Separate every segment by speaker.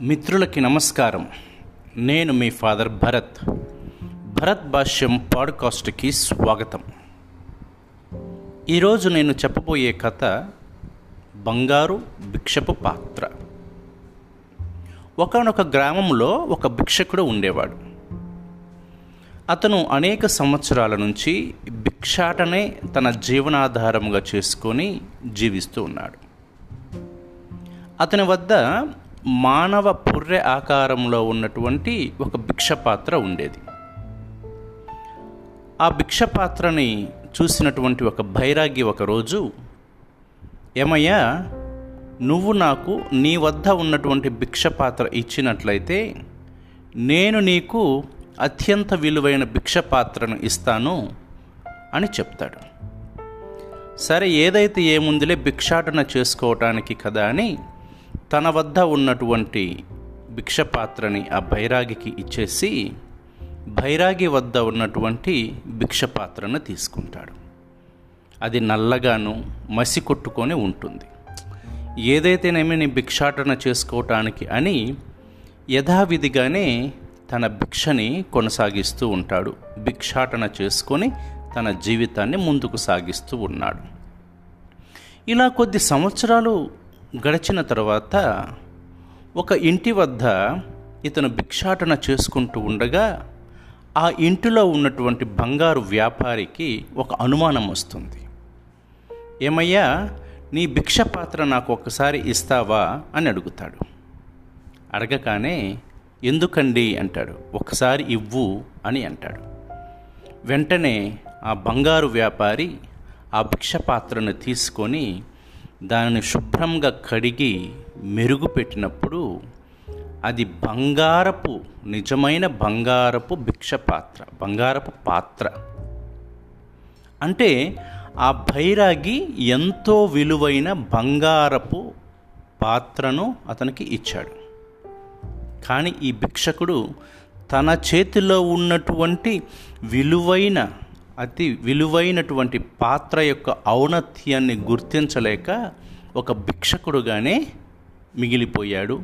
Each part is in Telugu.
Speaker 1: మిత్రులకి నమస్కారం. నేను మీ ఫాదర్ భరత్. భరత్ భాష్యం పాడ్కాస్ట్కి స్వాగతం. ఈరోజు నేను చెప్పబోయే కథ బంగారు భిక్షపు పాత్ర. ఒకనొక గ్రామంలో ఒక భిక్షకుడు ఉండేవాడు. అతను అనేక సంవత్సరాల నుంచి భిక్షాటనే తన జీవనాధారంగా చేసుకొని జీవిస్తూ ఉన్నాడు. అతని వద్ద మానవ పుర్రె ఆకారంలో ఉన్నటువంటి ఒక భిక్ష పాత్ర ఉండేది. ఆ భిక్ష పాత్రని చూసినటువంటి ఒక బైరాగి ఒకరోజు ఏమయ్యా నువ్వు నాకు నీ వద్ద ఉన్నటువంటి భిక్ష పాత్ర ఇచ్చినట్లయితే నేను నీకు అత్యంత విలువైన భిక్ష పాత్రను ఇస్తాను అని చెప్తాడు. సరే ఏదైతే ఏముందిలే భిక్షాటన చేసుకోవటానికి కదా అని తన వద్ద ఉన్నటువంటి భిక్షపాత్రని ఆ బైరాగికి ఇచ్చేసి బైరాగి వద్ద ఉన్నటువంటి భిక్షపాత్రను తీసుకుంటాడు. అది నల్లగాను మసి కొట్టుకొని ఉంటుంది. ఏదైతేనేమి నీ భిక్షాటన చేసుకోవటానికి అని యథావిధిగానే తన భిక్షని కొనసాగిస్తూ ఉంటాడు. భిక్షాటన చేసుకొని తన జీవితాన్ని ముందుకు సాగిస్తూ ఉన్నాడు. ఇలా కొద్ది సంవత్సరాలు గడిచిన తర్వాత ఒక ఇంటి వద్ద ఇతను భిక్షాటన చేసుకుంటూ ఉండగా ఆ ఇంటిలో ఉన్నటువంటి బంగారు వ్యాపారికి ఒక అనుమానం వస్తుంది. ఏమయ్యా నీ భిక్ష పాత్ర నాకు ఒకసారి ఇస్తావా? అని అడుగుతాడు. అడగగానే ఎందుకండి? అంటాడు. ఒకసారి ఇవ్వు అని అంటాడు. వెంటనే ఆ బంగారు వ్యాపారి ఆ భిక్ష పాత్రను తీసుకొని దానిని శుభ్రంగా కడిగి మెరుగు పెట్టినప్పుడు అది బంగారపు నిజమైన బంగారపు భిక్ష పాత్ర బంగారపు పాత్ర. అంటే ఆ భైరాగి ఎంతో విలువైన బంగారపు పాత్రను అతనికి ఇచ్చాడు. కానీ ఈ భిక్షకుడు తన చేతిలో ఉన్నటువంటి విలువైన అతి విలువైనటువంటి పాత్ర యొక్క ఔన్నత్యాన్ని గుర్తించలేక ఒక భిక్షకుడుగానే మిగిలిపోయాడు.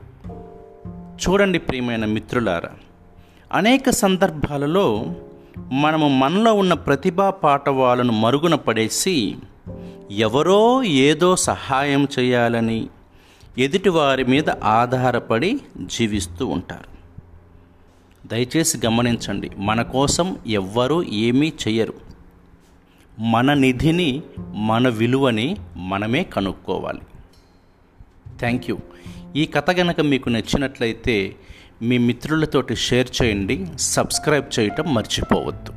Speaker 1: చూడండి ప్రియమైన మిత్రులారా అనేక సందర్భాలలో మనము మనలో ఉన్న ప్రతిభా పాఠవాలను మరుగున పడేసి ఎవరో ఏదో సహాయం చేయాలని ఎదుటివారి మీద ఆధారపడి జీవిస్తూ ఉంటారు. దయచేసి గమనించండి మన కోసం ఎవ్వరూ ఏమీ చెయ్యరు. మన నిధిని మన విలువని మనమే కనుక్కోవాలి. థ్యాంక్ యూ ఈ కథ గనక మీకు నచ్చినట్లయితే మీ మిత్రులతోటి షేర్ చేయండి సబ్స్క్రైబ్ చేయటం మర్చిపోవద్దు.